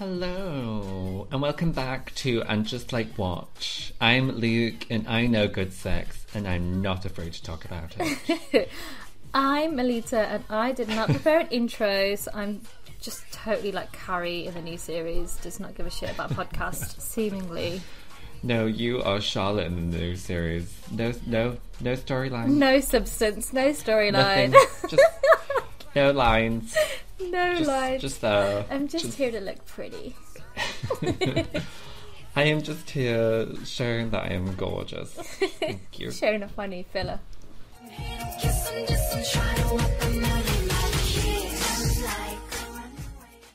Hello, and welcome back to And Just Like Watch. I'm Luke, and I know good sex, and I'm not afraid to talk about it. I'm Melita, and I did not prepare an intro, so I'm just totally like Carrie in the new series. Does not give a shit about podcast, seemingly. no, you are Charlotte in the new series. No, no, no storyline. No substance, no storyline, just no lines. No Just, lines. just there. I'm just, here to look pretty. I am just here showing that I am gorgeous. Thank you. Showing a funny filler.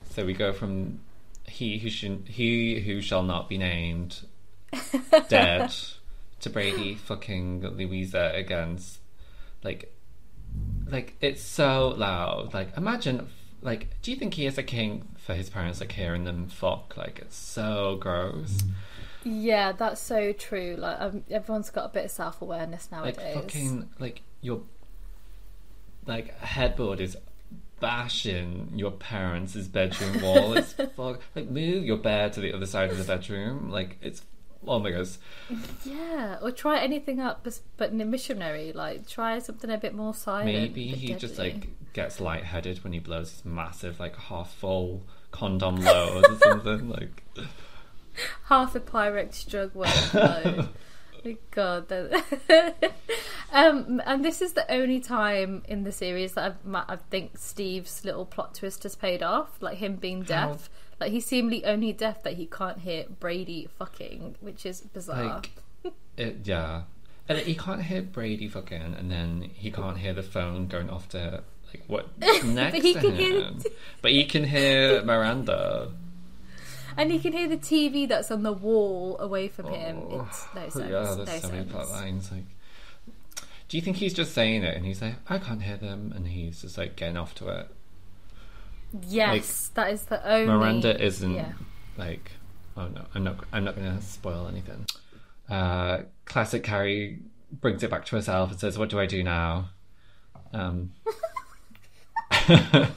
So we go from he who should he who shall not be named dead to Brady fucking Louisa against like like it's so loud. Like imagine like do you think he is a king for his parents like hearing them fuck? Like it's so gross. Yeah, that's so true. Like um, everyone's got a bit of self awareness nowadays. Like fucking like your like headboard is bashing your parents' bedroom wall. It's fuck like move your bed to the other side of the bedroom. Like it's oh my gosh. Yeah, or try anything up, but, in a missionary. Like try something a bit more silent. Maybe he just like gets lightheaded when he blows his massive like half full condom load or something. Like half a Pyrex drug worth. My God, um, and this is the only time in the series that I've, I think Steve's little plot twist has paid off. Like him being How? deaf, like he's seemingly only deaf that he can't hear Brady fucking, which is bizarre. like it, yeah. And he can't hear Brady fucking, and then he can't hear the phone going off to like what next he to can hear him. But he can hear Miranda. and he can hear the TV that's on the wall away from him. Oh, It's no sense. Yeah, no there's so many plot lines. Like, do you think he's just saying it, and he's like, I can't hear them, and he's just like getting off to it? Yes, that is the only. Miranda isn't yeah. like oh no i'm not i'm not gonna spoil anything uh classic carrie brings it back to herself and says what do i do now um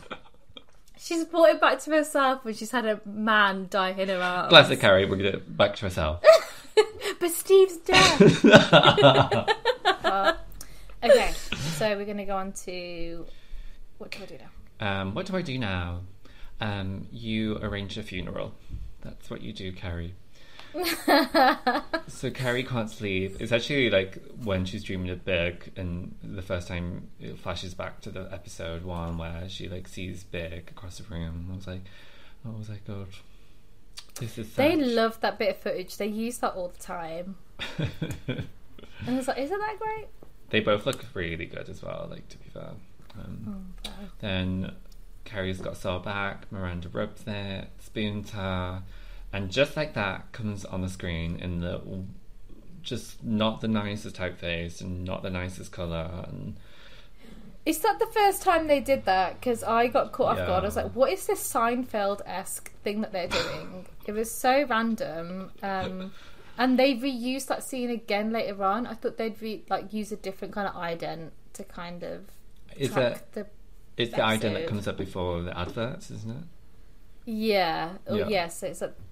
She's brought it back to herself when she's had a man die in her arms. classic carrie brings it back to herself But Steve's dead. okay, so we're going to go on to what do I do now? um what do i do now um you arrange a funeral that's what you do carrie so Carrie can't sleep. It's actually like when she's dreaming of Big, and the first time it flashes back to the episode one where she like sees Big across the room. I was like, oh, was like, God, this is. They love that bit of footage. They use that all the time. And I was like, isn't that great? they both look really good as well. Like to be fair. Um, Then Carrie's got Saw back. Miranda rubs it, spoons her, and just like that comes on the screen in the just not the nicest typeface and not the nicest color and Is that the first time they did that? Because I got caught off Yeah. guard. I was like, what is this Seinfeld esque thing that they're doing? it was so random. Um, and they reused that scene again later on. I thought they'd re- like use a different kind of ident to kind of is the it's the ident that comes up before the adverts, isn't it? Yeah. Oh, Yeah. yes. It's a. It's,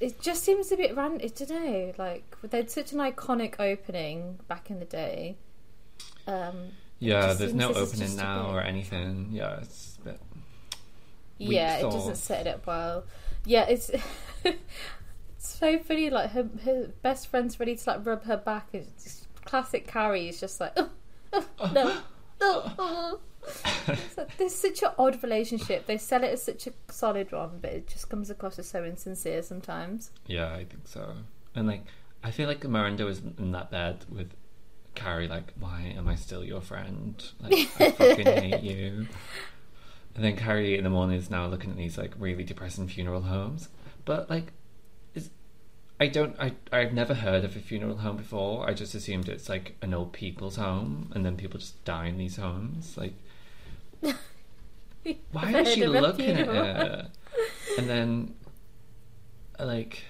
it just seems a bit random. I don't know. Like they had such an iconic opening back in the day. Um, Yeah, there's no opening now or anything. Yeah, it's a bit yeah, it doesn't set it up well. Yeah, it's it's so funny. Like her, her best friend's ready to like rub her back. It's just classic Carrie is just like, oh, oh, no, oh, oh. It's there's such an odd relationship. They sell it as such a solid one, but it just comes across as so insincere sometimes. Yeah, I think so. And like, I feel like Miranda was in that bed with Carrie. Like, why am I still your friend? Like, I fucking hate you. And then Carrie in the morning is now looking at these like really depressing funeral homes. But like, is I don't I I've never heard of a funeral home before. I just assumed it's like an old people's home, and then people just die in these homes. Like, why is she heard of a looking at it? And then, like,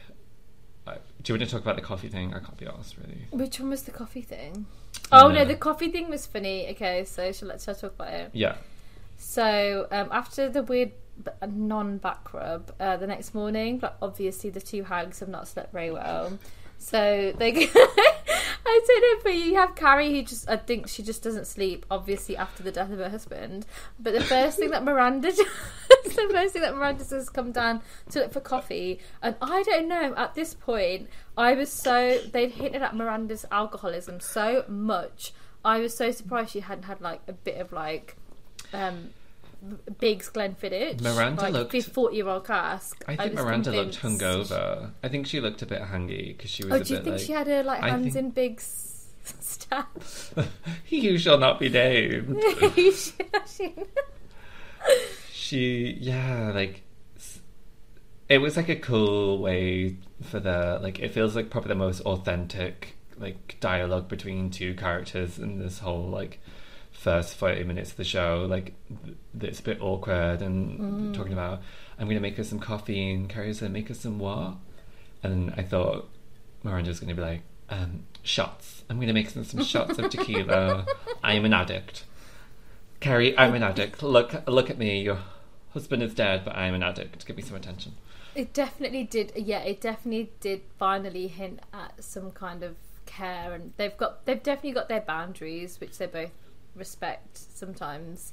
do you want to talk about the coffee thing? I can't be asked really. Which one was the coffee thing? Oh, no. the coffee thing was funny. Okay, so shall, let's shall I talk about it. Yeah, So um, after the weird non back rub uh, the next morning. But obviously, the two hags have not slept very well. So they, I don't know, but you have Carrie who just, I think she just doesn't sleep, obviously after the death of her husband. But the first thing that Miranda, does, the first thing that Miranda is come down to look for coffee, and I don't know. At this point, I was so they'd hinted at Miranda's alcoholism so much. I was so surprised she hadn't had like a bit of like. um Big's Glenfiddich. Miranda like, looked- forty year old cask. I think was Miranda looked hungover. I think she looked a bit hangy because she was Oh, a do you bit think like. she had her like hands think- in Big's stuff? you shall not be named. She- she yeah like it was like a cool way for the like it feels like probably the most authentic like dialogue between two characters in this whole like first 40 minutes of the show like th- it's a bit awkward and talking about i'm gonna make us some coffee and carrie's gonna make us some what and i thought miranda's gonna be like um shots i'm gonna make some, some shots of tequila i'm an addict Carrie, I'm an addict. Look, look at me. Your husband is dead, but I'm an addict. Give me some attention. It definitely did. Yeah, it definitely did. Finally, hint at some kind of care, and they've got they've definitely got their boundaries, which they're both respect sometimes.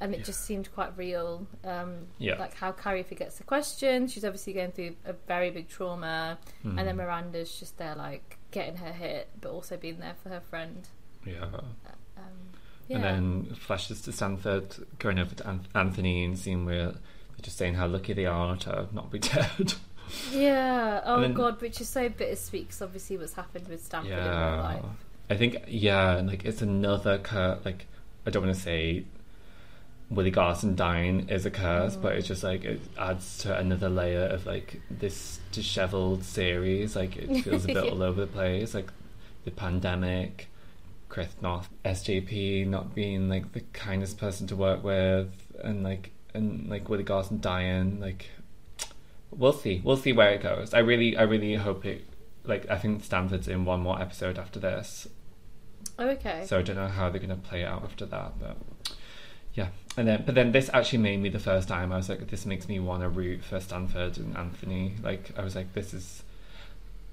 And it just seemed quite real. Um, Yeah. Like how Carrie forgets the question. She's obviously going through a very big trauma, and then Miranda's just there, like getting her hit, but also being there for her friend. Yeah. Um, yeah. And then flashes to Stanford, going over to An- Anthony and seeing where they're just saying how lucky they are to not be dead. Yeah. Oh then- God, which is so bittersweet because obviously what's happened with Stanford in real life. I think, yeah, like it's another curse. Like, I don't want to say Willie Garson dying is a curse, but it's just like it adds to another layer of like this disheveled series. Like, it feels a bit all over the place. Like, the pandemic, Chris Noth, SJP not being like the kindest person to work with, and like, and like Willie Garson dying. Like, we'll see. We'll see where it goes. I really, I really hope it. Like, I think Stanford's in one more episode after this, Oh, okay. so I don't know how they're going to play out after that, but yeah. And then, but then this actually made me the first time I was like, this makes me want to root for Stanford and Anthony. Like, I was like, this is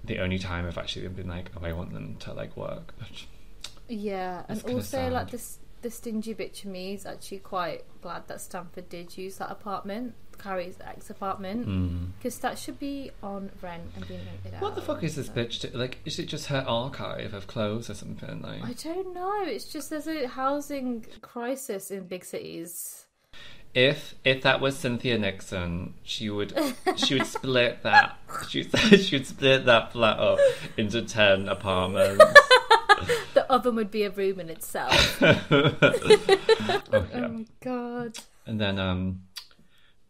the only time I've actually been like, oh, I want them to like work. But Yeah, and also sad. like this, the stingy bitch of me is actually quite glad that Stanford did use that apartment, Carrie's ex apartment, mm. because that should be on rent and being rented out. what the fuck is this bitch? Do? Like, is it just her archive of clothes or something? Like, I don't know. It's just there's a housing crisis in big cities. if if that was Cynthia Nixon, she would she would split that she would, she would split that flat up into ten apartments. The oven would be a room in itself. Oh, Oh my god. And then um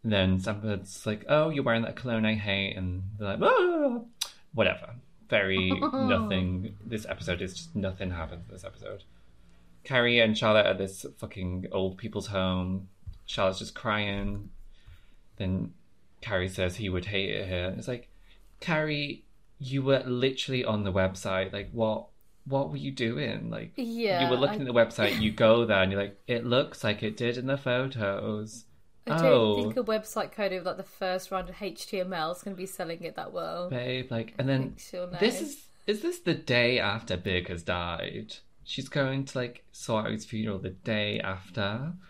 then Stanford's like, Oh, you're wearing that cologne I hate and they're like, "Ah." whatever. Very nothing this episode is just nothing happens this episode. Carrie and Charlotte at this fucking old people's home. Charlotte's just crying. Then Carrie says he would hate it here. It's like, Carrie, you were literally on the website. Like what what were you doing? Like Yeah. you were looking I, at the website, you go there, and you're like, it looks like it did in the photos. I don't oh, think a website code of like the first round of HTML is going to be selling it that well. babe, like, and then this is is this the day after Big has died? She's going to like sort out his funeral the day after.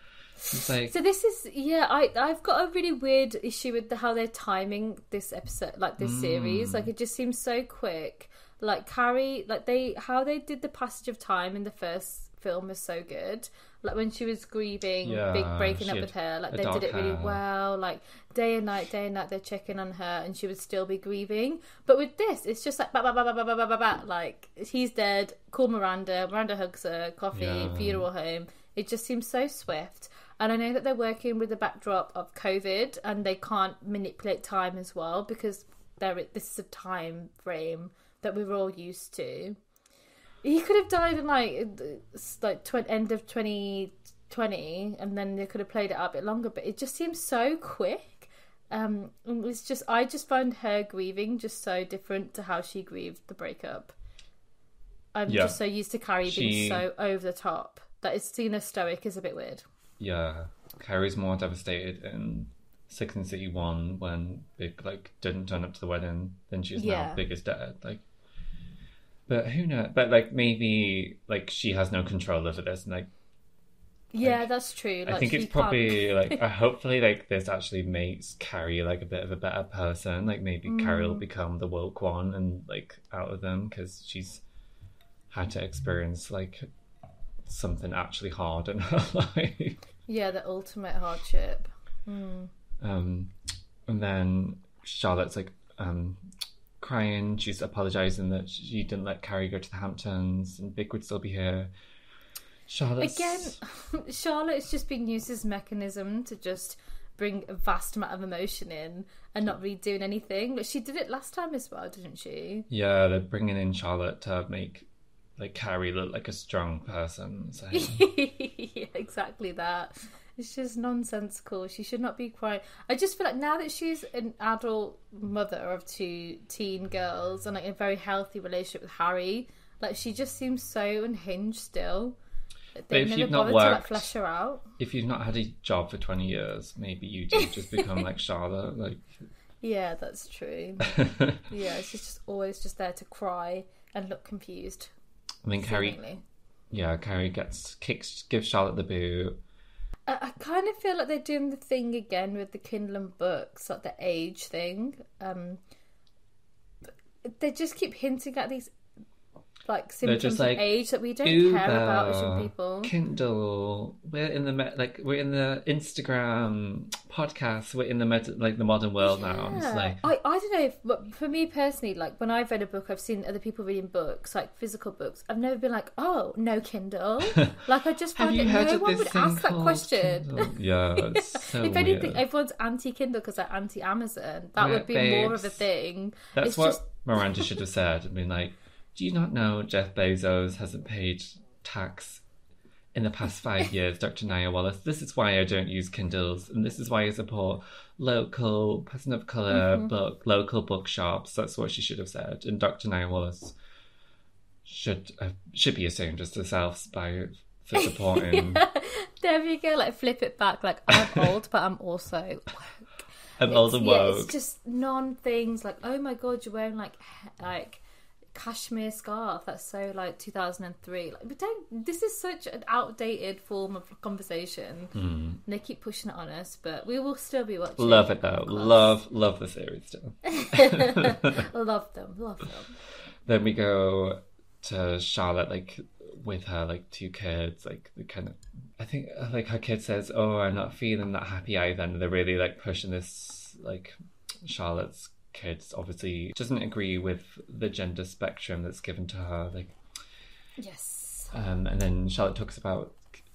Like, So this is yeah, I I've got a really weird issue with the, how they're timing this episode, like this series. Mm. Like it just seems so quick. Like Carrie, like they how they did the passage of time in the first film was so good. Like when she was grieving, Yeah, big breaking up with her, like they did it really hair. well. Like day and night, day and night, they're checking on her, and she would still be grieving. But with this, it's just like ba ba ba ba ba ba ba ba ba. Like he's dead. Call Miranda. Miranda hugs her. Coffee. Yeah. Funeral home. It just seems so swift. And I know that they're working with the backdrop of COVID, and they can't manipulate time as well because there this is a time frame that we were all used to. He could have died in like like tw- end of twenty twenty, and then they could have played it out a bit longer. But it just seems so quick. Um, it was just I just found her grieving just so different to how she grieved the breakup. I'm Yeah. just so used to Carrie She- being so over the top that it's seen as stoic is a bit weird. yeah, Carrie's more devastated in Six and City one when Big like didn't turn up to the wedding, than she's Yeah. now Big is dead. Like, but who knows? But like maybe like she has no control over this, and like Yeah, Like, that's true. Like, I think it's probably like uh, hopefully like this actually makes Carrie like a bit of a better person. Like maybe Carrie will Mm. become the woke one and like out of them because she's had to experience like something actually hard in her life. Yeah, the ultimate hardship. Mm. Um, and then Charlotte's like um, crying. She's apologizing that she didn't let Carrie go to the Hamptons, and Big would still be here. Charlotte's Again, Charlotte is just being used as a mechanism to just bring a vast amount of emotion in and not really doing anything. But she did it last time as well, didn't she? yeah, they're bringing in Charlotte to make like Carrie look like a strong person. So yeah, exactly that. It's just nonsensical. She should not be crying. I just feel like now that she's an adult mother of two teen girls and like a very healthy relationship with Harry, like she just seems so unhinged still. They if never you've not bothered to like flesh her out. if you've not had a job for twenty years, maybe you do just become like Charlotte. Like, Yeah, that's true. Yeah, she's just always just there to cry and look confused. I mean, Carrie. Yeah, Carrie gets kicks, gives Charlotte the boot. I, kind of feel like they're doing the thing again with the Kindle and books, like the age thing. Um, they just keep hinting at these like symptoms just of like, age that we don't Uber, care about as young people. Kindle. We're in the me- like we're in the Instagram podcast. We're in the med- like the modern world now. It's like I, I don't know if but for me personally like when I've read a book I've seen other people reading books like physical books I've never been like oh no Kindle like I just have find you that heard no of one this would ask that question? Yeah, it's so if anything weird. everyone's anti Kindle because they're anti Amazon that Yeah, would be more of a thing That's it's what just Miranda should have said. I mean, like, do you not know Jeff Bezos hasn't paid tax in the past five years, Dr. Nya Wallace? This is why I don't use Kindles, and this is why I support local person of color Mm-hmm. book, local bookshops. That's what she should have said. And Dr. Nya Wallace should uh, should be ashamed just herself by for supporting. there you go like flip it back like I'm old but I'm also an It's- older yeah, woke. it's just non things like oh my god you're wearing like like cashmere scarf that's so like 2003 like we don't this is such an outdated form of conversation hmm. and they keep pushing it on us but we will still be watching. Love it though. Love love the series still. love them love them then we go to Charlotte, like with her like two kids, like the kind of. I think like her kid says, "Oh, I'm not feeling that happy either." And they're really like pushing this. Like Charlotte's kids obviously doesn't agree with the gender spectrum that's given to her. Like, yes um, and then Charlotte talks about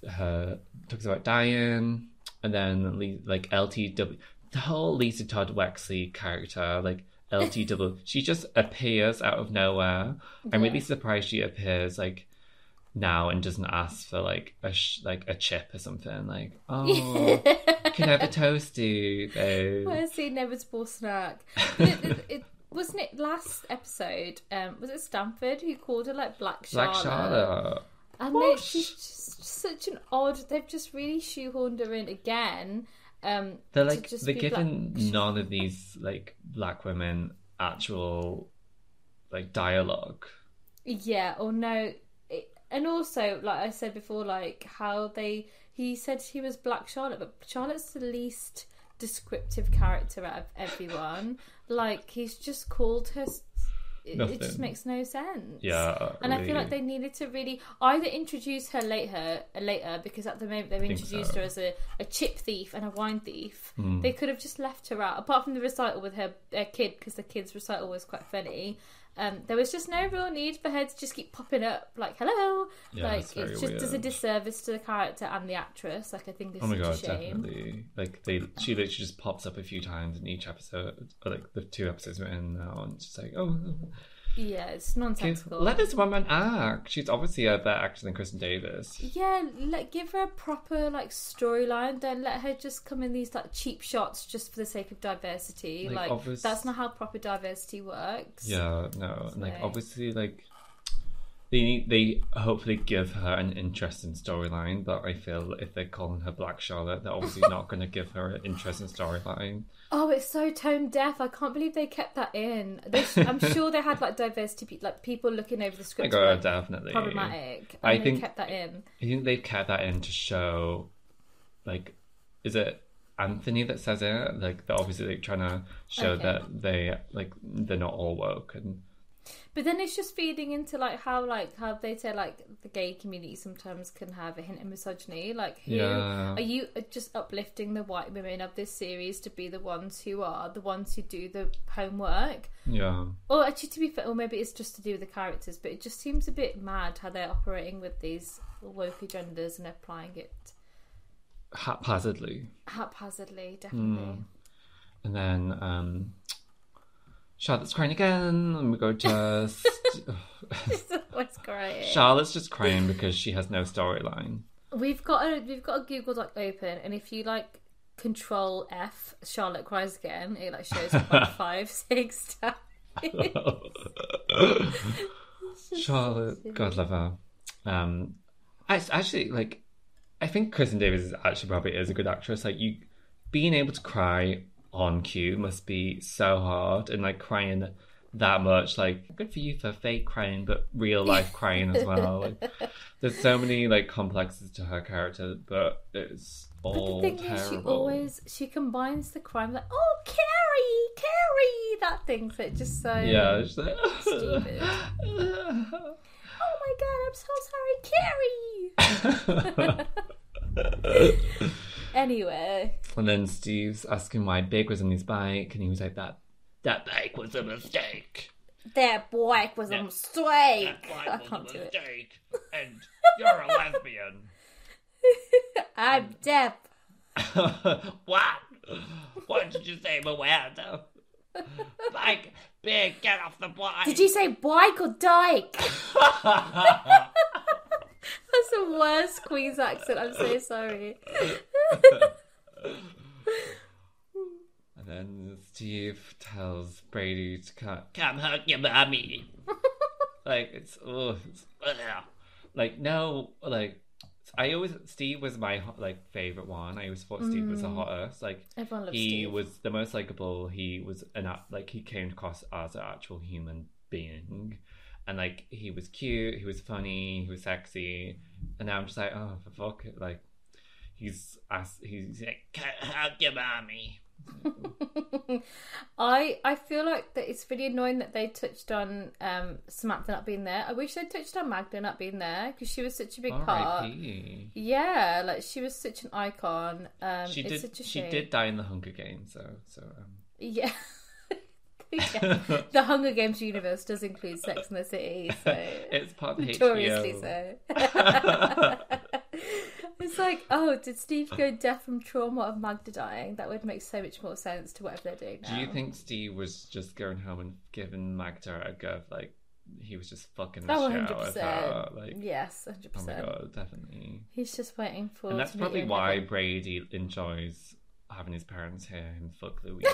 her talks about Diane, and then like LTW, the whole Lisa Todd Wexley character, like LTW, she just appears out of nowhere. I'm really surprised she appears like now and doesn't ask for like a sh- like a chip or something. Like, oh, can I have a toasty? babe?" Where's the inevitable snack? It, it, it, wasn't it last episode? Um, was it Stanford who called her like Black Charlotte? Black Charlotte. And they, she's just such an odd. They've just really shoehorned her in again. Um, They're like just they're Black- none of these like black women actual like dialogue. Yeah, or no, and also like I said before, like how they he said he was Black Charlotte, but Charlotte's the least descriptive character out of everyone. like he's just called her. It, it just makes no sense. Yeah, And I feel like they needed to really either introduce her later, later because at the moment they've introduced so. her as a, a chip thief and a wine thief. Hmm. They could have just left her out, apart from the recital with her, her kid, because the kid's recital was quite funny. Um, there was just no real need for her to just keep popping up, like "hello." Yeah, like it's it just does a disservice to the character and the actress. Like I think it's Oh my god, a shame. definitely. Like they, she literally just pops up a few times in each episode, or like the two episodes we're in now, and it's just like, oh, Yeah, it's nonsensical. let this woman act. She's obviously a better actor than Kristin Davis. Yeah, let give her a proper like storyline. Don't let her just come in these like cheap shots just for the sake of diversity. Like, Like, obvious- that's not how proper diversity works. Yeah, no, and, like obviously, like they need they hopefully give her an interesting storyline. But I feel if they're calling her Black Charlotte, they're obviously not going to give her an interesting storyline. Oh, it's so tone deaf. I can't believe they kept that in. They, I'm sure they had like diversity, like people looking over the I script. like, definitely problematic. I they think- kept that in. I think they've kept that in to show, like, is it Anthony that says it? Like, they're obviously like, trying to show Okay. that they like they're not all woke and But then it's just feeding into like how like how they say like the gay community sometimes can have a hint of misogyny. Like who Yeah. are you just uplifting the white women of this series to be the ones who are the ones who do the homework? yeah. Or actually to be fair, or maybe it's just to do with the characters, but it just seems a bit mad how they're operating with these woke agendas and applying it haphazardly. haphazardly, definitely. And then um Charlotte's crying again, and we go to It's always great. Charlotte's just crying because she has no storyline. We've got a we've got a Google Doc open, and if you like Control F, Charlotte cries again. It like shows up like five, six times. Charlotte, God love her. Um, I actually like. I think Kristin Davis is actually probably is a good actress. Like you, being able to cry on cue must be so hard, and like crying that much. Like good for you for fake crying, but real life crying as well. Like, there's so many like complexes to her character, but it's all But the thing terrible. is, she always she combines the crime like, oh Carrie, Carrie, that thing. It just so yeah, it's like, Stupid. Oh my god, I'm so sorry, Carrie. Anyway, And then Steve's asking why Big was on his bike, and he was like, "That that bike was a mistake. that bike was a mistake. That I bike can't was a mistake, and you're a lesbian." I'm deaf. what? What did you say, Moana? Bike, Big, get off the bike. Did you say bike or dyke? That's the worst Queen's accent. I'm so sorry. And then Steve tells Brady to come, come hug your mommy. like it's, oh, it's ugh. like no, like I always Steve was my like favorite one. I always thought Steve was the mm. hottest. Like Everyone loves he Steve. was the most likable. He was an like he came across as an actual human being, and like he was cute. He was funny. He was sexy. And now I'm just like, oh, for fuck it, like. He's asked, he's like, hug your mommy. I I feel like that it's really annoying that they touched on um, Samantha not being there. I wish they touched on Magda not being there because she was such a big part. R.I.P. Yeah, like she was such an icon. Um, She it's did. Such a She shame. did die in the Hunger Games, so so. Um, Yeah. Yeah. The Hunger Games universe does include Sex in the City, so it's part of notoriously HBO. so. It's like, oh, did Steve uh. go deaf from trauma of Magda dying? That would make so much more sense to whatever they're doing now. Do you think Steve was just going home and giving Magda a go? of Like he was just fucking the Oh, shit 100 out of percent. her. Like Yes, hundred oh my god, definitely. He's just waiting for. And that's probably why. Brady enjoys having his parents hear him fuck Louisa.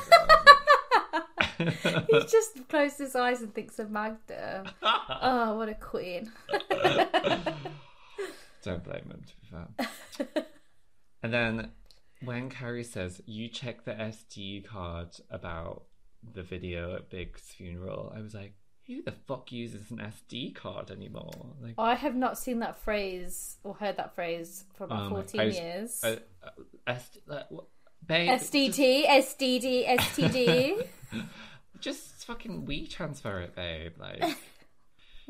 he just closes his eyes and thinks of Magda. oh, what a queen! Don't blame him, to be fair. and then when Carrie says, You check the SD card about the video at Big's funeral, I was like, Who the fuck uses an SD card anymore? Like, I have not seen that phrase or heard that phrase for about Um, fourteen I was- years. uh, uh, SD, like, babe, SDT, SDD, STD. Just, just fucking we transfer it, babe. Like,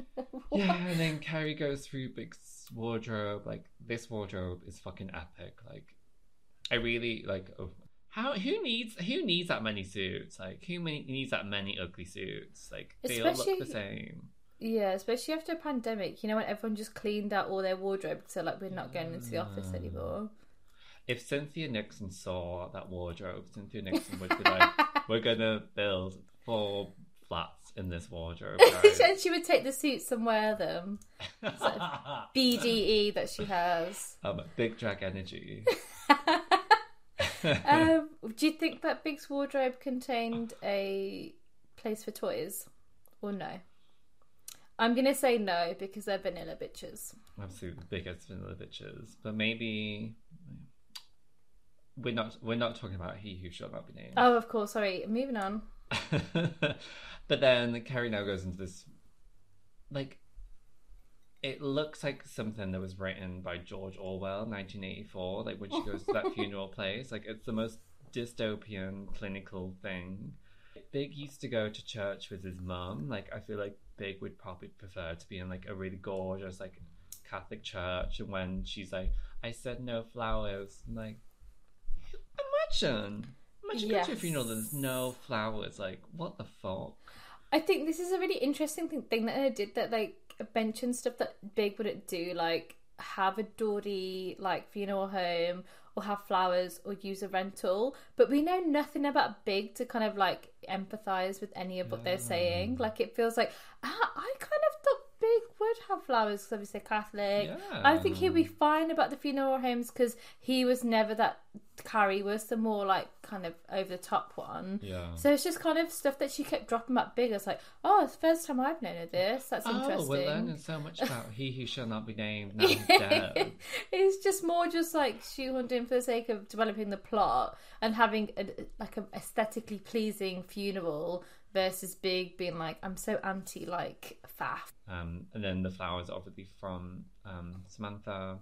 yeah, and then Carrie goes through Big's wardrobe. Like, this wardrobe is fucking epic. Like, I really like. Oh, how who needs who needs that many suits? Like, who many, needs that many ugly suits? Like, they all look the same. yeah, especially after a pandemic. You know when everyone just cleaned out all their wardrobe, so like we're not going into the office anymore. If Cynthia Nixon saw that wardrobe, Cynthia Nixon would be like, "We're gonna build four flats in this wardrobe." guys." and she would take the suits and wear them. BDE that she has. um, big drag energy. Um, do you think that Big's wardrobe contained a place for toys, or no? I'm gonna say no because they're vanilla bitches. Absolutely the biggest vanilla bitches. But maybe we're not we're not talking about he who shall not be named. Oh, of course. Sorry. Moving on. but then Carrie now goes into this like it looks like something that was written by George Orwell, 1984. Like when she goes to that funeral place, like it's the most dystopian clinical thing. Big used to go to church with his mum. Like I feel like Big would probably prefer to be in like a really gorgeous like Catholic church. And when she's like, "I said no flowers," I'm like, imagine, imagine going to a funeral and there's no flowers. Like what the fuck? I think this is a really interesting thing, thing that I did that like mention stuff that Big wouldn't do, like have a Dory like funeral home or have flowers or use a rental. But we know nothing about Big to kind of like empathize with any of what they're saying. Like it feels like ah, I kind of thought would have flowers because obviously Catholic. Yeah. I think he'd be fine about the funeral homes because he was never that. Carrie was the more like kind of over the top one. Yeah. So it's just kind of stuff that she kept dropping up big. It's like, oh, it's the first time I've known of this. That's Oh, interesting. we're learning so much about he who shall not be named now dead. it's just more just like shoehorned in for the sake of developing the plot and having a, like an aesthetically pleasing funeral versus Big being like, I'm so anti like faff. Um, and then the flowers, obviously from um, Samantha.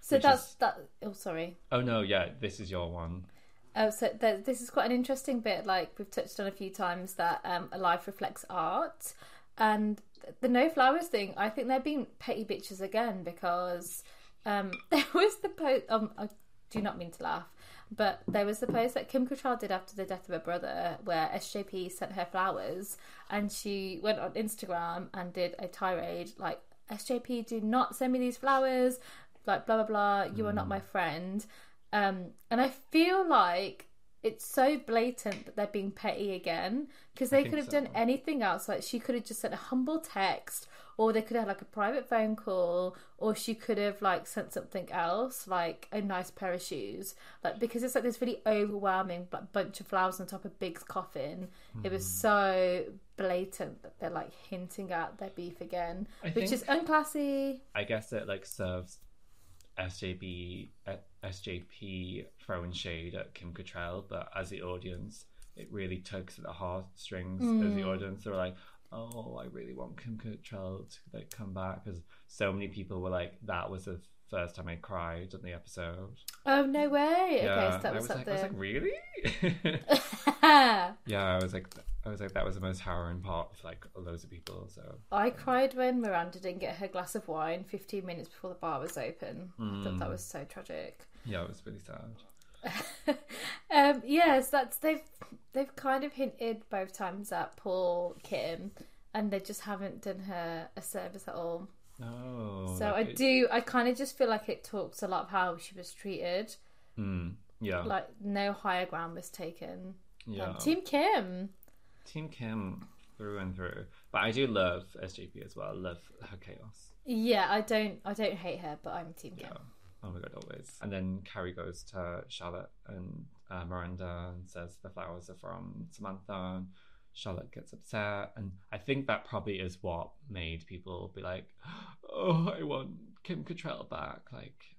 So that's is- that. Oh, sorry. Oh no, yeah, this is your one. Oh, so th- this is quite an interesting bit. Like we've touched on a few times that um, a life reflects art, and the no flowers thing. I think they're being petty bitches again because um, there was the post. Um, I do not mean to laugh, but there was the post that Kim Cattrall did after the death of her brother, where SJP sent her flowers, and she went on Instagram and did a tirade like. SJP, do not send me these flowers. Like blah blah blah. You are not my friend. Um, and I feel like it's so blatant that they're being petty again because they could have so. done anything else. Like she could have just sent a humble text, or they could have like a private phone call, or she could have like sent something else, like a nice pair of shoes. Like because it's like this really overwhelming like, bunch of flowers on top of Big's coffin. It was Hmm. so blatant that they're like hinting at their beef again, I which is unclassy. I guess it like serves SJB, uh, SJP throwing shade at Kim Cattrall, but as the audience, it really tugs at the heartstrings as the audience. They're like, "Oh, I really want Kim Cattrall to like come back," because so many people were like, "That was the first time I cried on the episode." Oh no way! Yeah, okay, so that I was, was up like, I was like, really? yeah, I was like, I was like, that was the most harrowing part for like loads of people. So I cried when Miranda didn't get her glass of wine 15 minutes before the bar was open. I thought that mm. was so tragic. yeah, it was really sad. Um, yes, that's they've they've kind of hinted both times at poor Kim, and they just haven't done her a service at all. No, So I do, I kind of just feel like it talks a lot of how she was treated. Mm, yeah, Like no higher ground was taken. yeah. Um, Team Kim. Team Kim through and through. But I do love SJP as well. I love her chaos. Yeah, I don't, I don't hate her, but I'm Team Kim. Yeah. Oh my god, always. And then Carrie goes to Charlotte and uh, Miranda and says the flowers are from Samantha. And Charlotte gets upset, and I think that probably is what made people be like, "Oh, I want Kim Cattrall back." Like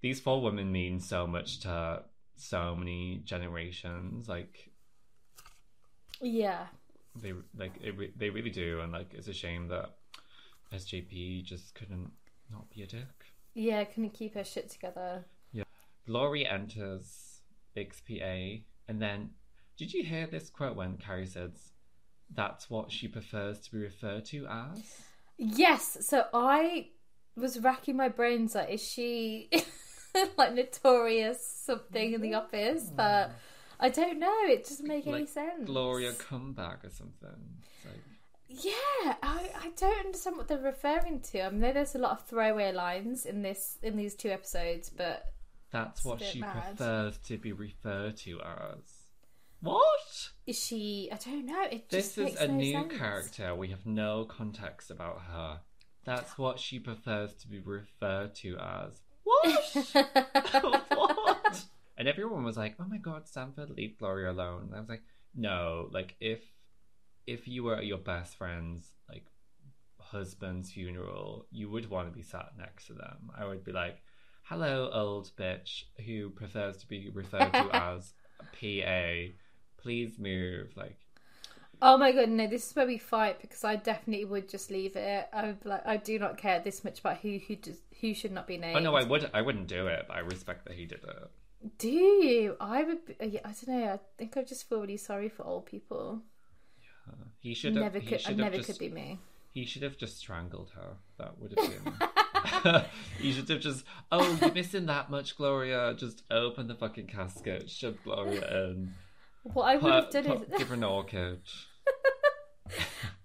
these four women mean so much to so many generations. Like Yeah, they like it, re- they really do, and like it's a shame that SJP just couldn't not be a dick. Yeah, couldn't keep her shit together. Yeah. Glory enters Big's PA, and then did you hear this quote when Carrie says that's what she prefers to be referred to as? Yes, so I was racking my brains like, is she like notorious something in the office? But I don't know. It doesn't make any sense. Gloria comeback or something. It's like Yeah, I, I don't understand what they're referring to. I know there's a lot of throwaway lines in this in these two episodes, but that's what she mad. prefers to be referred to as. What? is she? I don't know. It This is a no new sense. character. We have no context about her. That's what she prefers to be referred to as. What? what? And everyone was like, "Oh my god, Stanford, leave Gloria alone." And I was like, "No, like if if you were at your best friends, like husband's funeral, you would want to be sat next to them. I would be like, "Hello, old bitch who prefers to be referred to as PA. Please move." Like, Oh my god, no! This is where we fight because I definitely would just leave it. I would be like, I do not care this much about who who does, who should not be named. oh no, I would I wouldn't do it, but I respect that he did it. Do you? I would. Be, yeah, I don't know. I think I just feel really sorry for old people. He should have. Never could. I should have never just, could be me. He should have just strangled her. That would have been. he should have just. Oh, you're missing that much, Gloria. Just open the fucking casket, shove Gloria in. What I would have done put, is give her an orchid.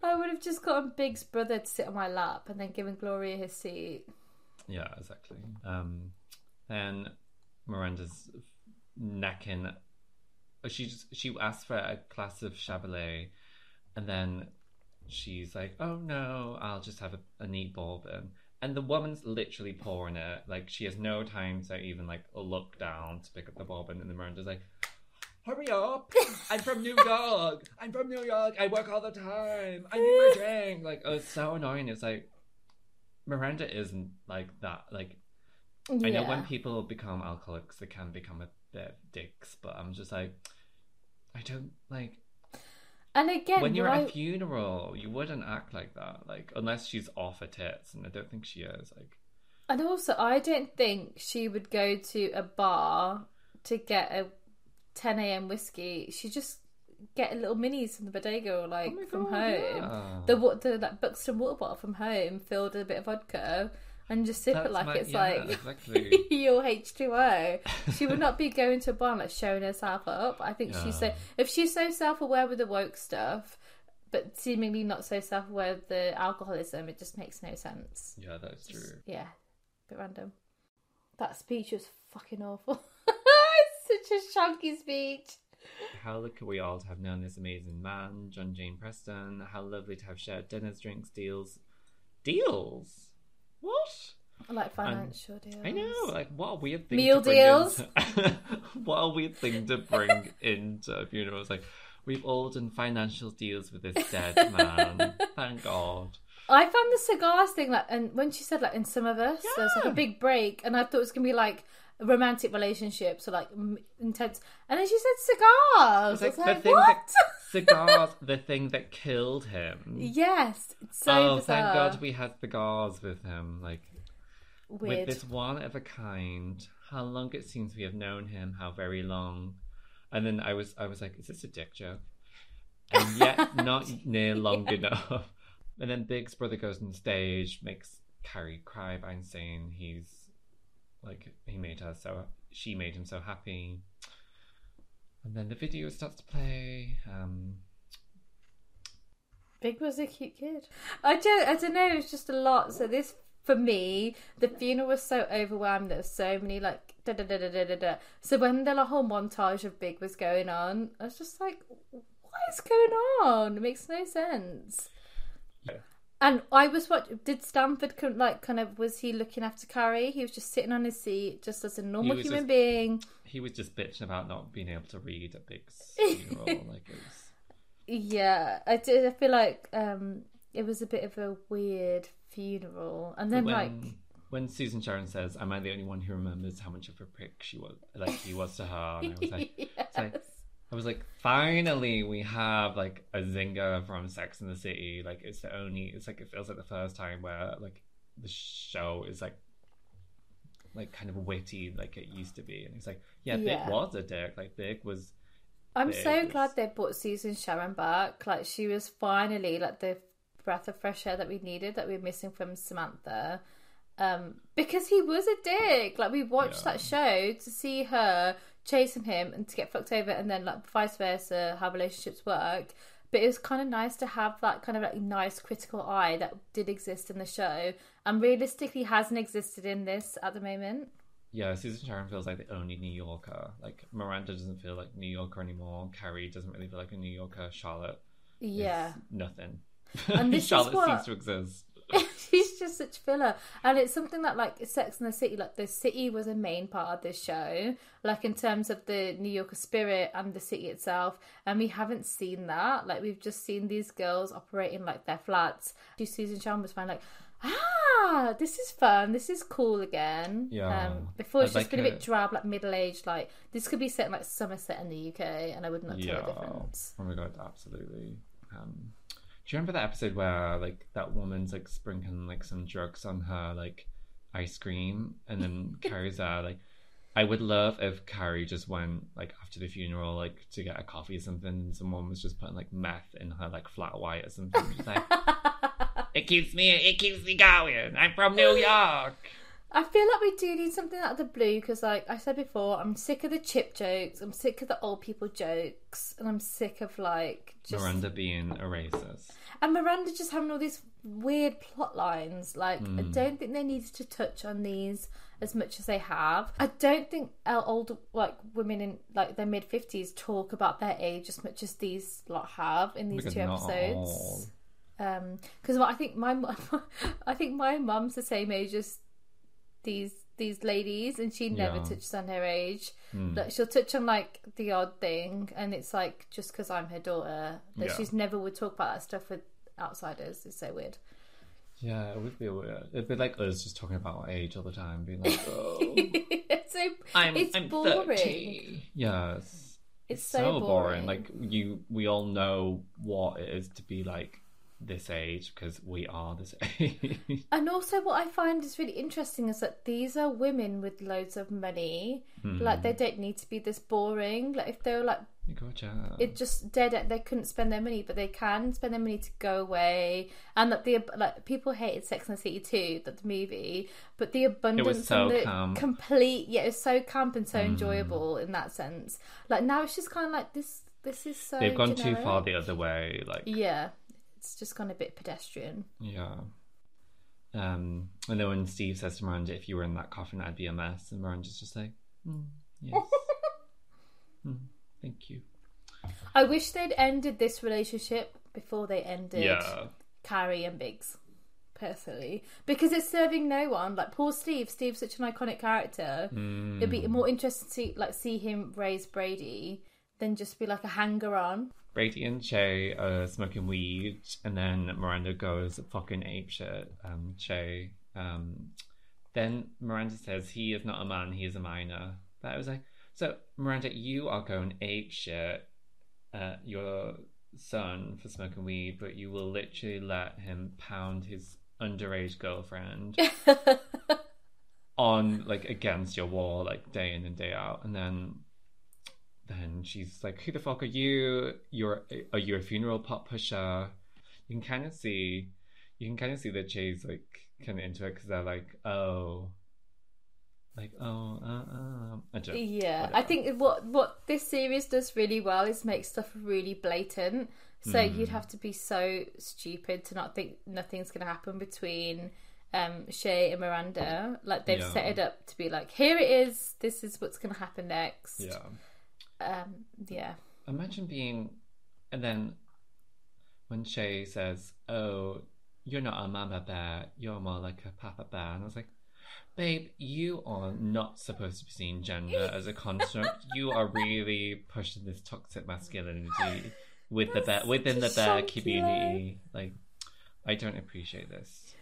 I would have just gotten Big's brother to sit on my lap and then given Gloria his seat. Yeah, exactly. Um, then Miranda's necking. She just she asked for a glass of Chablis, and then she's like, "Oh no, I'll just have a, a neat bourbon." And the woman's literally pouring it. Like she has no time to even like look down to pick up the bourbon, and the Miranda's like, "Hurry up! I'm from New York. I'm from New York. I work all the time. I need my drink." Like, oh, it's so annoying. It's like Miranda isn't like that. Like I know when people become alcoholics, they can become a bit dicks, but I'm just like, I don't like and again, when you're what at a funeral, you wouldn't act like that, like unless she's off her tits, and I don't think she is. Like, And also, I don't think she would go to a bar to get a 10 a.m. whiskey. She just get a little minis from the bodega or like oh from God, home. yeah. The wa- the like Buxton water bottle from home filled with a bit of vodka and just sip it like my- it's yeah, like exactly. your H2O. She would not be going to a bar and like showing herself up. I think she's so if she's so self aware with the woke stuff, but seemingly not so self aware with the alcoholism, it just makes no sense. yeah, that's true. Yeah, bit random. That speech was fucking awful. it's such a chunky speech. How lucky we all to have known this amazing man, John James Preston. How lovely to have shared dinners, drinks, deals. Deals? What? I like financial deals. I know, like what a weird thing. Meal to bring deals? Into, what a weird thing to bring into a funeral. It's like we've all done financial deals with this dead man. Thank God. I found the cigars thing like, and when she said like in some of us, there's like a big break, and I thought it was gonna be like romantic relationships or like m- intense, and then she said cigars. It's like, I was the like, what? that cigars, the thing that killed him. yes, it's so oh, bizarre. thank God we had cigars with him. Like Weird. with this one of a kind. How long it seems we have known him? How very long? And then I was, I was like, is this a dick joke? And yet not near long enough. And then Big's brother goes on stage, makes Carrie cry by saying he's like he made her so she made him so happy. And then the video starts to play. Um, Big was a cute kid. I don't, I don't know. It was just a lot. So this, for me, the funeral was so overwhelmed. There was so many like da da da da da da. da. So when the like, whole montage of Big was going on, I was just like, what is going on? It makes no sense. Yeah. And I was what did Stanford con- like kind of was he looking after Carrie? He was just sitting on his seat, just as a normal human just- being. he was just bitching about not being able to read at Big's funeral. like it was. Yeah, I did. I feel like um, it was a bit of a weird funeral, and then when, like when Susan Sharon says, "Am I the only one who remembers how much of a prick she was, like he was to her?" And I was like, it's like- Yes. I was like, finally, we have like a zinger from Sex in the City. Like it's the only. It's like it feels like the first time where like the show is like like kind of witty like it used to be. And it's like, yeah, Big was a dick. Like Big was. I'm big. so glad they brought Susan Sharon back. Like she was finally like the breath of fresh air that we needed, that we were missing from Samantha. Um, because he was a dick. Like we watched Yeah. that show to see her chasing him and to get fucked over, and then like vice versa, how relationships work. But it was kind of nice to have that kind of like nice critical eye that did exist in the show, and realistically hasn't existed in this at the moment. Yeah, Susan Sharon feels like the only New Yorker. Like Miranda doesn't feel like New Yorker anymore. Carrie doesn't really feel like a New Yorker. Charlotte, Yeah. nothing. And this is Charlotte what- seems to exist. she's just such filler, and it's something that like Sex and the City, like the city was a main part of this show, like in terms of the New Yorker spirit and the city itself, and we haven't seen that. Like we've just seen these girls operating like their flats. Susan Chalmers found like. Ah, this is fun. This is cool again. Yeah. Um, before it's I'd just like been a bit drab, like middle aged. Like this could be set in like Somerset in the UK, and I would not tell Yeah. the difference. Oh my god, absolutely. Um, do you remember that episode where like that woman's like sprinkling like some drugs on her like ice cream, and then Carrie's there like. I would love if Carrie just went like after the funeral, like to get a coffee or something, and someone was just putting like meth in her like flat white or something. Just like it keeps me, it keeps me going. I'm from New York. I feel like we do need something out of the blue because, like I said before, I'm sick of the chip jokes. I'm sick of the old people jokes, and I'm sick of like just Miranda being a racist. and Miranda just having all these weird plot lines. Like I Hmm. don't think they needed to touch on these as much as they have. I don't think old like women in like their mid fifties talk about their age as much as these lot have in these Because two not all. episodes. Um, because I think my mum, I think my mum's the same age as these these ladies, and she never Yeah. touches on her age. Hmm. Like she'll touch on like the odd thing, and it's like just because I'm her daughter, but Yeah. she's never would talk about that stuff with outsiders. It's so weird. Yeah, it would be weird. It'd be like us just talking about our age all the time, being like, "Oh, it's so I'm it's I'm boring. 30. Yes, It's so, boring. Like you, we all know what it is to be like this age because we are this age. And also, what I find is really interesting is that these are women with loads of money. Hmm. Like they don't need to be this boring. Like if they were like gotcha. it just dead they couldn't spend their money but they can spend their money to go away and that the like people hated sex and the city too that the movie but the abundance so and the camp. complete yeah it was so camp and so enjoyable in that sense like now it's just kind of like this this is so They've gone too far the other way. Like, yeah it's just gone a bit pedestrian yeah. Um, and then when Steve says to Miranda, "If you were in that coffin, I'd be a mess," and Miranda's just like, "Hmm, "Yes, Hmm, thank you." i wish they'd ended this relationship before they ended Yeah, Carrie and Big's, personally, because it's serving no one. Like poor Steve. Steve's such an iconic character. It'd be more interesting to like see him raise Brady than just be like a hanger on. Brady and Che are smoking weed, and then Miranda goes fucking ape shit. Um, Che. Um, then Miranda says he is not a man, he is a minor. But I was like, so Miranda, you are going ape shit at your son for smoking weed, but you will literally let him pound his underage girlfriend on like against your wall like day in and day out, and then then she's like, "Who the fuck are you? You're are you a funeral pot pusher?" You can kind of see, you can kind of see that Che's like kind of into it because they're like, "Oh, like oh, uh, uh." I don't, Yeah, I think what what this series does really well is make stuff really blatant. So Hmm. you'd have to be so stupid to not think nothing's going to happen between um, Che and Miranda. Like they've Yeah. set it up to be like, here it is. This is what's going to happen next. yeah. Um, yeah. Imagine being, and then when Che says, "Oh, you're not a mama bear, you're more like a papa bear," and I was like, "Babe, you are not supposed to be seeing gender as a construct. you are really pushing this toxic masculinity with the bear within the bear community. Like, I don't appreciate this."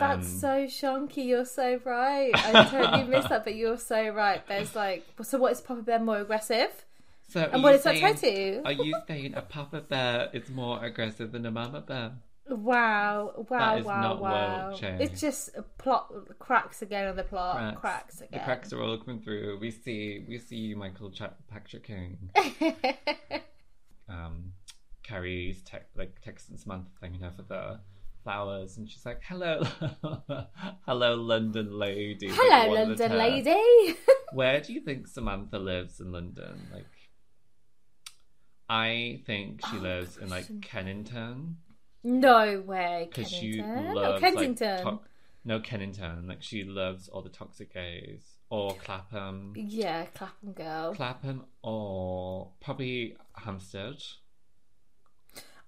That's Um, so shonky. You're so right. I totally missed that, but you're so right. There's like, so what is Papa Bear more aggressive? So, And what is that saying- tattoo? Are you saying a papa bear is more aggressive than a mama bear? Wow, wow, That is wow, not wow. It's just a plot cracks again on the plot. cracks. Cracks, again. The cracks are all coming through. We see, we see you, Michael Ch- Patrick King. um, Carrie's te- like texting Samantha thanking her for the flowers, and she's like, "Hello, hello, London lady." Hello, one of the London lady. Where do you think Samantha lives in London? Like, I think she Oh, lives in like. Kennington no way, because she loves Kensington. Like, to- no, Kennington. Like she loves all the toxic gays or Clapham. yeah, Clapham girl. Clapham or probably Hampstead.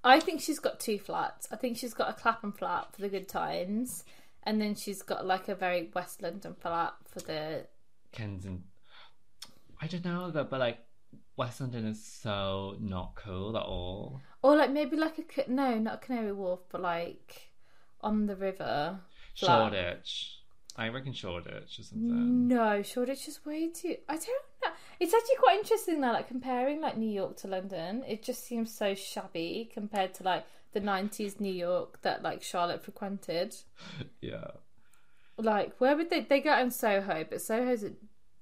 I think she's got two flats. I think she's got a Clapham flat for the good times, and then she's got like a very West London flat for the. Kensington. I don't know, but, but like West London is so not cool at all. Or like maybe like a no, not a Canary Wharf, but like on the river. flat. Shoreditch. I reckon Shoreditch or something. No, Shoreditch is way too. I don't know. It's actually quite interesting now, like comparing like New York to London. It just seems so shabby compared to like the '90s New York that like Charlotte frequented. Yeah. Like, where would they? They go in Soho, but Soho's a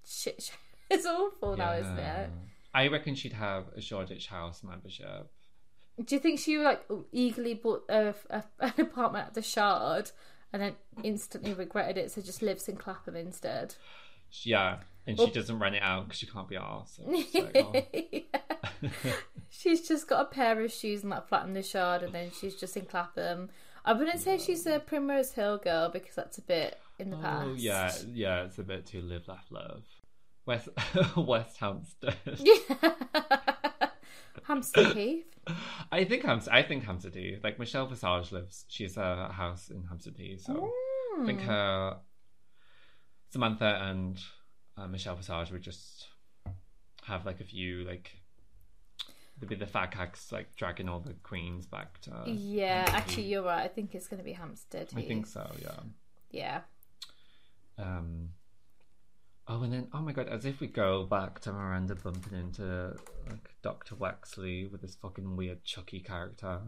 shit. It's awful now, isn't it? I reckon she'd have a Shoreditch house membership. Do you think she like eagerly bought a, a, an apartment at the Shard and then instantly regretted it, so just lives in Clapham instead? Yeah, and she doesn't rent it out because she can't be arsed. So oh. She's just got a pair of shoes in that flat in the Shard, and then she's just in Clapham. I wouldn't say she's a Primrose Hill girl because that's a bit in the oh, past. Oh yeah, yeah, it's a bit too live, laugh, love. West West Hampstead. Hampstead Heath. I think Hampstead. I think Hampstead Heath. Like Michelle Visage lives. She's a house in Hampstead Heath. So I think hmm. her Samantha and uh, Michelle Visage would just have like a few like. There'd be the fat cats like dragging all the queens back to. Yeah, actually, you're right. I think it's going to be Hampstead. I think so. Yeah. Yeah. Um, oh, and then oh my god, as if we go back to Miranda bumping into like Doctor Wexley with this fucking weird Chucky character.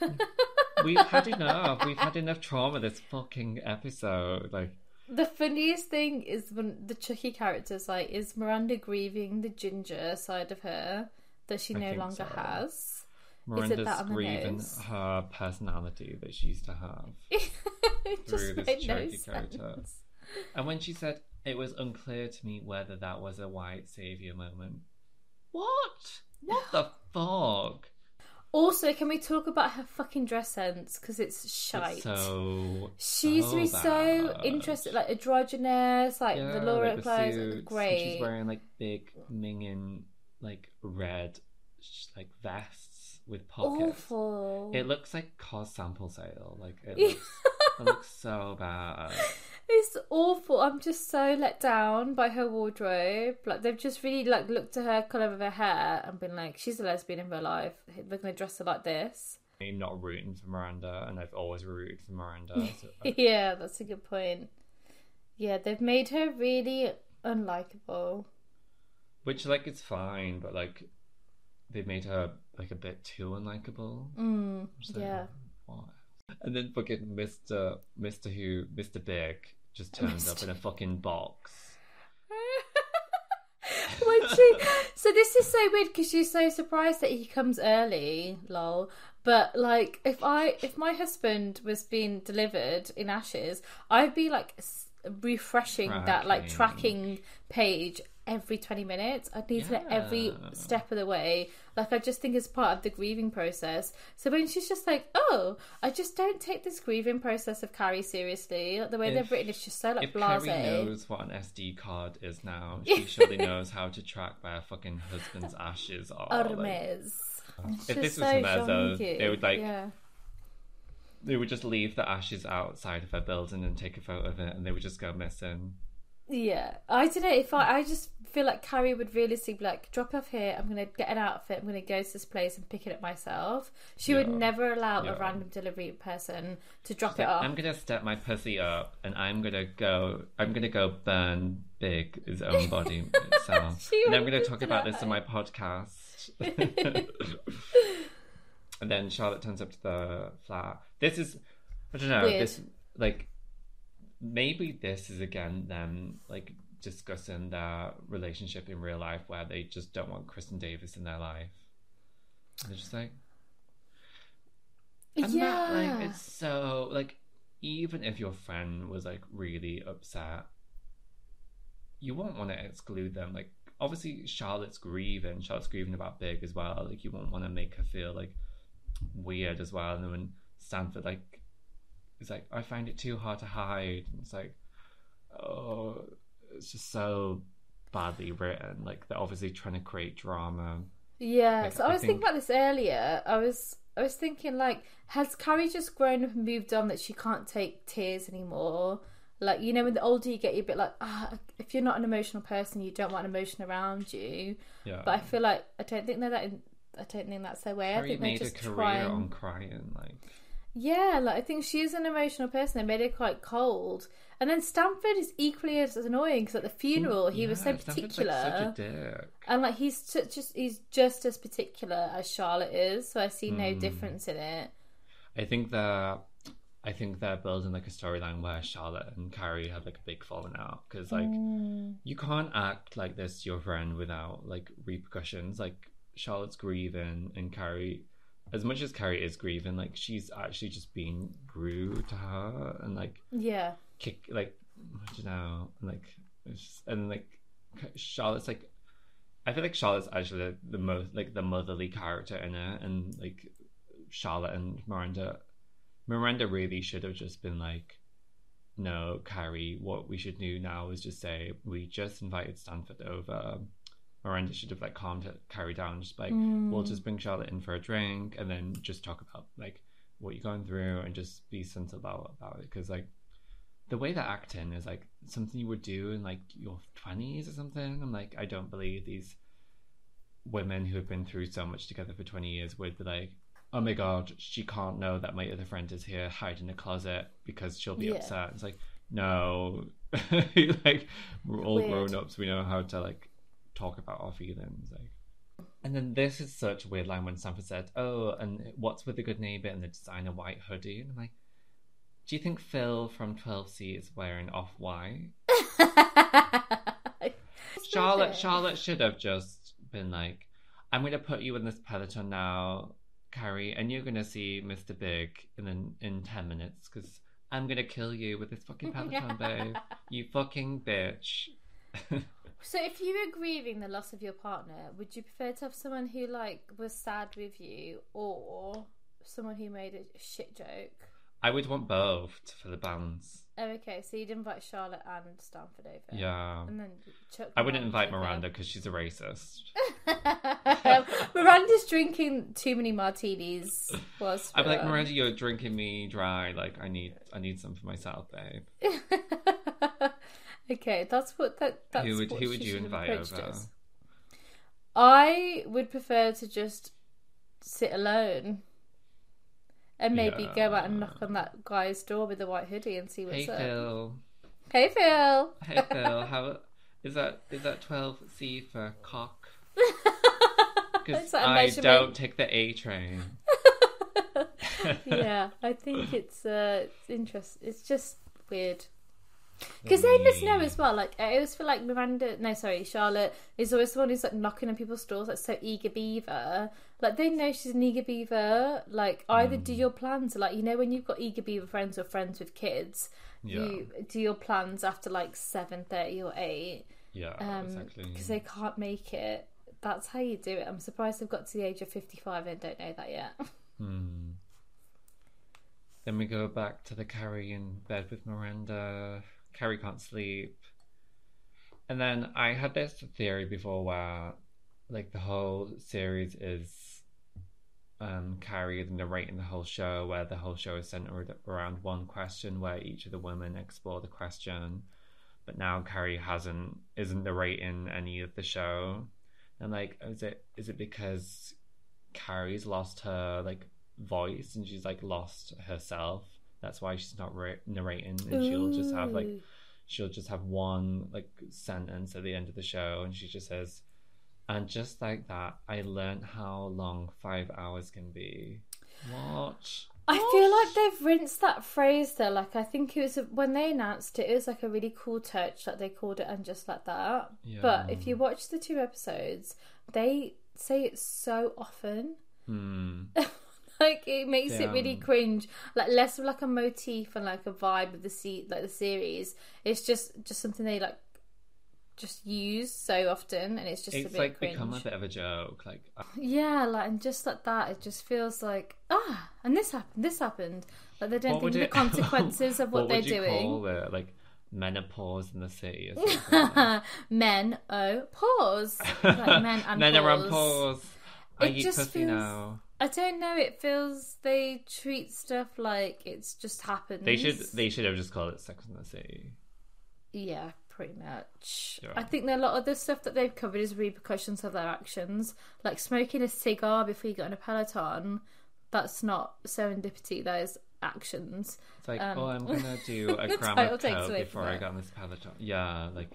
We've had enough. We've had enough trauma this fucking episode. Like, The funniest thing is when the Chucky character's like, is Miranda grieving the ginger side of her that she I no longer so. has? Miranda's that on the grieving her personality that she used to have through this made no character. And when she said it was unclear to me whether that was a white savior moment. What? What the fuck? Also, can we talk about her fucking dress sense? Because it's shite. It's so she used to be so so interested, like androgynous, like Yeah, the Laura like the clothes, suits, and great. She's wearing like big minging, like red, like vests with pockets. Awful. It looks like cos sample sale. Like it looks, it looks so bad. It's awful. I'm just so let down by her wardrobe. Like they've just really like looked at her colour of her hair and been like, she's a lesbian in real life. We're gonna dress her like this. I'm not rooting for Miranda, and I've always rooted for Miranda. So I- yeah, that's a good point. Yeah, they've made her really unlikable. which like it's fine, but like they've made her like a bit too unlikable. Mm, So, yeah. What? And then fucking Mister Mister Who Mister Big just turns up in a fucking box. when she, so this is so weird because she's so surprised that he comes early, lol. But like, if I, if my husband was being delivered in ashes, I'd be like refreshing that like Tracking. tracking page every 20 minutes i'd need to know every step of the way like i just think it's part of the grieving process so when she's just like oh i just don't take this grieving process of carrie seriously like, the way If- they've written it's just so like If blase Carrie knows what an SD card is now, she surely knows how to track where her fucking husband's ashes are. Hermes. It's if this was so Mezzo, junky. they would like yeah. they would just leave the ashes outside of her building and take a photo of it, and they would just go missing. Yeah, I don't know if I. I just feel like Carrie would realistically be like, drop off here. I'm gonna get an outfit. I'm gonna go to this place and pick it up myself. She would never allow Yeah. a random delivery person to drop Like, it off. I'm gonna step my pussy up, and I'm gonna go. I'm gonna go burn big his own body itself, and I'm gonna talk about this in my podcast. and then Charlotte turns up to the flat. This is, I don't know. Weird. This like maybe this is again them like discussing their relationship in real life, where they just don't want Kristin Davis in their life. And they're just like, and yeah, that, like, it's so like, even if your friend was like really upset, you won't want to exclude them. Like, obviously, Charlotte's grieving. Charlotte's grieving about Big as well. Like, you won't want to make her feel like weird as well. And then when Stanford like is like, I find it too hard to hide. And it's like, oh, it's just so badly written. Like, they're obviously trying to create drama. yeah. like, so I I was thinking about this earlier. I was I was thinking, like, has Carrie just grown up and moved on that she can't take tears anymore? Like, you know, when the older you get, you're a bit like, ah, if you're not an emotional person, you don't want emotion around you. Yeah. But I feel like I don't think they're that. In, I don't think that's their way. I Harry think they made a just career try and on crying. Like, yeah, like I think she's an emotional person. They made her quite cold, and then Stanford is equally as annoying because at the funeral he was so particular, Like, such a dick. and like he's just he's just as particular as Charlotte is. So I see no Hmm. difference in it. I think that I think they're building like a storyline where Charlotte and Carrie have like a big falling out because like Mm. you can't act like this to your friend without like repercussions. Like Charlotte's grieving and Carrie, as much as Carrie is grieving, like she's actually just being rude to her and like Yeah, kick like I don't know like just, and like Charlotte's like I feel like Charlotte's actually the most like the motherly character in it and like Charlotte and Miranda Miranda really should have just been like no Carrie what we should do now is just say we just invited Stanford over Miranda should have like calmed Carrie down just like mm. we'll just bring Charlotte in for a drink and then just talk about like what you're going through and just be sensible about, about it. Because like the way that acting is like something you would do in like your 20s or something. I'm like i don't believe these women who have been through so much together for 20 years would be like oh my god she can't know that my other friend is here hide in a closet because she'll be Yeah. upset. It's like no. Like we're all Weird. grown-ups. We know how to like talk about our feelings like and then this is such a weird line when Stanford said, "Oh, and what's with the good neighbor and the designer white hoodie?" And I'm like, "Do you think Phil from 12C is wearing off white?" Charlotte, Charlotte should have just been like, "I'm going to put you in this peloton now, Carrie, and you're going to see Mr. Big in in, in ten minutes because I'm going to kill you with this fucking peloton, babe. You fucking bitch." So if you were grieving the loss of your partner, would you prefer to have someone who like was sad with you or someone who made a shit joke? I would want both for the balance. Oh, okay. So you'd invite Charlotte and Stanford over. Yeah. And then chuck I wouldn't invite. Miranda because she's a racist. Miranda's drinking too many martinis. Was I'm like Miranda, you're drinking me dry. Like I need, I need some for myself, babe. okay, that's what that. That's Who would- who would you invite over? us. I would prefer to just sit alone. And maybe go out and knock on that guy's door with the white hoodie and see what's Hey up. Phil, Hey Phil. hey Phil, how is that? Is that twelve C for cock? Because Is that a I don't take the A train. yeah, I think it's uh, it's interest. It's just weird because they must know as well. Like I always feel like Miranda, no, sorry, Charlotte is always the one who's like knocking on people's doors, like so eager beaver. Like they know she's an eager beaver. Like either do Hmm. your plans, like you know when you've got eager beaver friends or friends with kids, you do your plans after like seven thirty or eight Yeah, um exactly. because they can't make it. That's how you do it. I'm surprised they've got to the age of 55 and don't know that yet. Hmm. Then we go back to the Carrie in bed with Miranda. Carrie can't sleep. And then I had this theory before where, like, the whole series is um, Carrie narrating the whole show, where the whole show is centered around one question, where each of the women explore the question. But now Carrie hasn't isn't narrating any of the show. And like, is it is it because Carrie's lost her like voice and she's like lost herself. That's why she's not ra- narrating, and she'll just have like she'll just have one like sentence at the end of the show, and she just says, "And just like that, I learned how long five hours can be." What? I feel like they've rinsed that phrase though. Like I think it was when they announced it, it was like a really cool touch that they called it and just like that. Yeah. But if you watch the two episodes, they say it so often. Hmm. Like it makes it really cringe. Like less of like a motif and like a vibe of the se- like the series. It's just just something they like just use so often, and it's just a It's bit like cringe. become a bit of a joke. Like, uh, Yeah, like and just like that, it just feels like ah, and this happened, this happened. Like they don't what think of the consequences of what, what they're doing. It? Like menopause in the city. Something. men oh pause, like men and Men are on pause. pause. I It just feels- now. I don't know. It feels they treat stuff like it's just happened. They should they should have just called it Sex and the City. Yeah, pretty much. Yeah. I think that a lot of the stuff that they've covered is repercussions of their actions, like smoking a cigar before you get on a peloton. That's not serendipity. That is actions. It's like, Um, oh, I'm gonna do a gram of coke before I get on this peloton. Yeah, like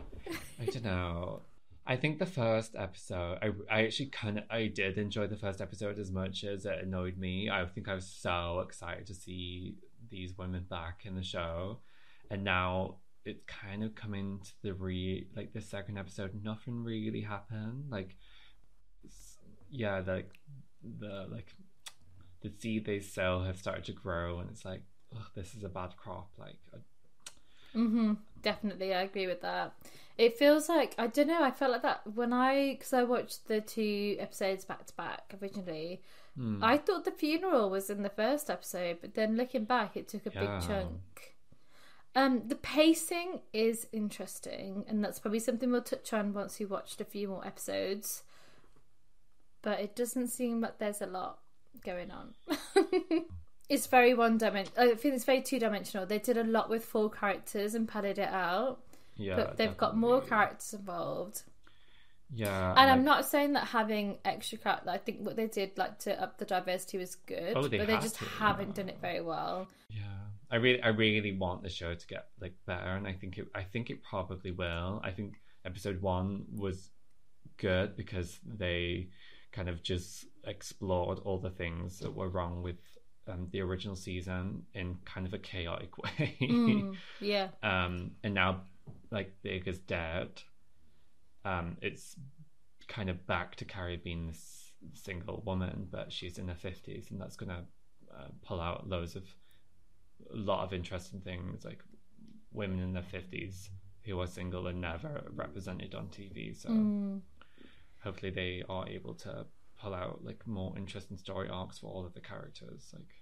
I don't know. I think the first episode, I, I actually kind of, I did enjoy the first episode as much as it annoyed me. I think I was so excited to see these women back in the show, and now it's kind of coming to the re like the second episode. Nothing really happened. Like, yeah, like the like the seed they sow have started to grow, and it's like, ugh, this is a bad crop. Like, I, hmm Definitely, I agree with that. It feels like I don't know. I felt like that when I because I watched the two episodes back to back originally. hmm. I thought the funeral was in the first episode, but then looking back, it took a Yeah. big chunk. Um, the pacing is interesting, and that's probably something we'll touch on once we watched a few more episodes. But it doesn't seem like there's a lot going on. it's very one dimensional. I think it's very two dimensional. They did a lot with four characters and padded it out, yeah, but they've got more characters involved. Yeah, And I'm not saying that having extra characters. I think what they did, like to up the diversity, was good. Oh, they but they just to, haven't yeah. done it very well. Yeah, I really, I really want the show to get like better, and I think it, I think it probably will. I think episode one was good because they kind of just explored all the things that were wrong with um, the original season in kind of a chaotic way. Mm, yeah, um, and now, like Big is dead, um, it's kind of back to Carrie being this single woman, but she's in her fifties, and that's gonna uh, pull out loads of a lot of interesting things, like women in their fifties who are single and never represented on TV. So Mm. hopefully, they are able to pull out like more interesting story arcs for all of the characters. Like,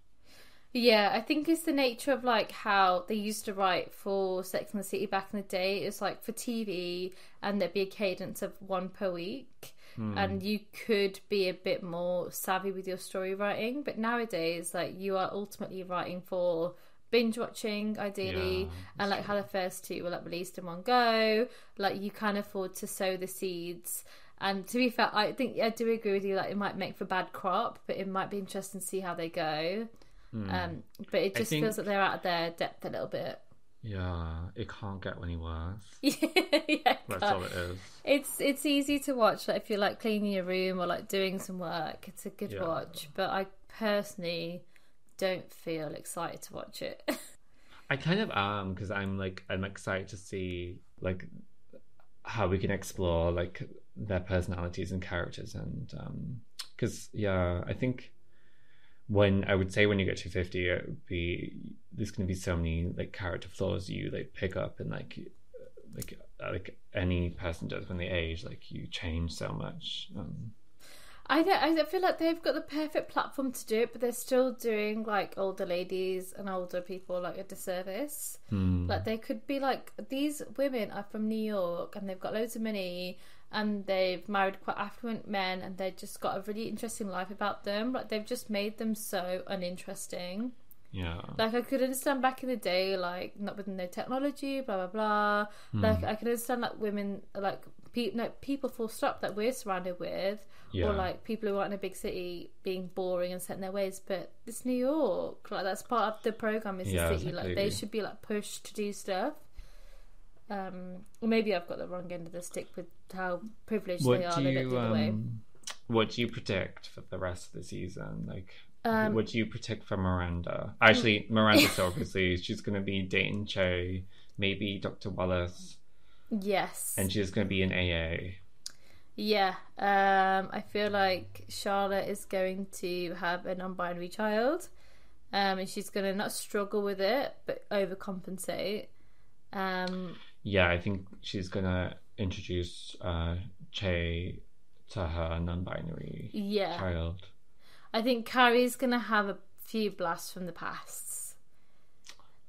yeah. I think it's the nature of like how they used to write for Sex and the City back in the day. It's like for TV, and there'd be a cadence of one per week. Hmm. And you could be a bit more savvy with your story writing, but nowadays, like you are ultimately writing for binge watching, ideally, Yeah, and like how the first two were like released in one go. Like you can afford to sow the seeds. And to be fair, I think I do agree with you. Like it might make for bad crop, but it might be interesting to see how they go. Um, but it. Just think- feels like they're out of their depth a little bit. yeah, it can't get any worse. yeah, That's all it is. it's it's easy to watch like if you're like cleaning your room or like doing some work. It's a good Yeah. watch, but I personally don't feel excited to watch it. I kind of am because I'm like I'm excited to see like how we can explore like their personalities and characters and um because yeah I think when I would say when you get to 50 it would be there's going to be so many like character flaws you like pick up and like like like any person does when they age like you change so much um I don't. I don't feel like they've got the perfect platform to do it, but they're still doing like older ladies and older people like a disservice. hmm. Like they could be like these women are from New York and they've got loads of money and they've married quite affluent men and they've just got a really interesting life about them. Like they've just made them so uninteresting. yeah Like I could understand back in the day, like not with no technology, blah blah blah. Hmm. Like I can understand like women, like pe- no, people full stop that we're surrounded with, Yeah. or like people who aren't in a big city being boring and set in their ways. But it's New York, like that's part of the program. Is Yeah, the city, like they should be like pushed to do stuff. Um, maybe I've got the wrong end of the stick with how privileged what they are. do They you it the way. um what do you predict for the rest of the season like Um, what do you predict for Miranda? Actually, Miranda's obviously she's going to be dating Che, maybe Dr. Wallace, Yes. and she's going to be in AA. Yeah, um, I feel like Charlotte is going to have a non-binary child, um, and she's going to not struggle with it, but overcompensate. Um, Yeah, I think she's to introduce uh, Che to her non-binary yeah, child. I think Carrie's to have a few blasts from the past.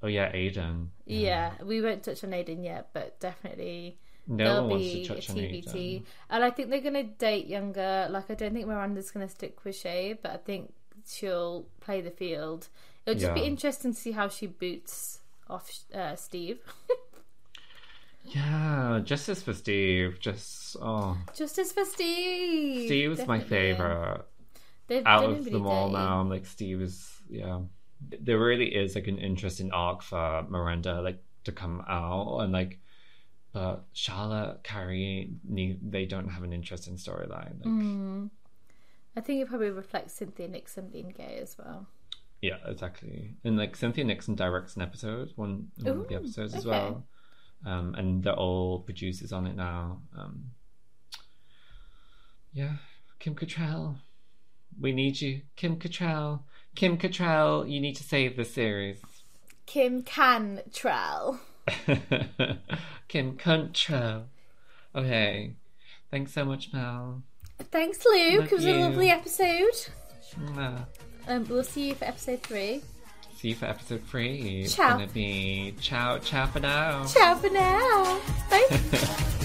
Oh yeah, Aidan. Yeah, we won't touch on Aidan yet, but definitely No there'll one wants be to a touch on TBT. Aidan. And I think they're to date younger. Like, I don't think Miranda's to stick with Che, but I think she'll play the field. It'll just be interesting to see how she boots off uh, Steve. Yeah, justice for Steve. Just oh, Justice for Steve. Steve was my favorite. They've Out of them all dirty. now, like Steve is yeah. There really is like an interesting arc for Miranda, like to come out and like. But Charlotte, Carrie, they don't have an interesting storyline. Like, Mm. I think it probably reflects Cynthia Nixon being gay as well. Yeah, exactly. And like Cynthia Nixon directs an episode, one, one of the Ooh, episodes as okay. well. Um, and they're all producers on it now. Um, yeah, Kim Cattrall, we need you, Kim Cattrall. Kim Cattrall, you need to save the series. Kim Cantrell. Kim Cattrall. Okay, thanks so much, Mel. Thanks, Luke. Love it was you. a lovely episode. Mwah. Um, we'll see you for episode three. See you for episode three. It's gonna be ciao, ciao for now. Ciao for now. Bye.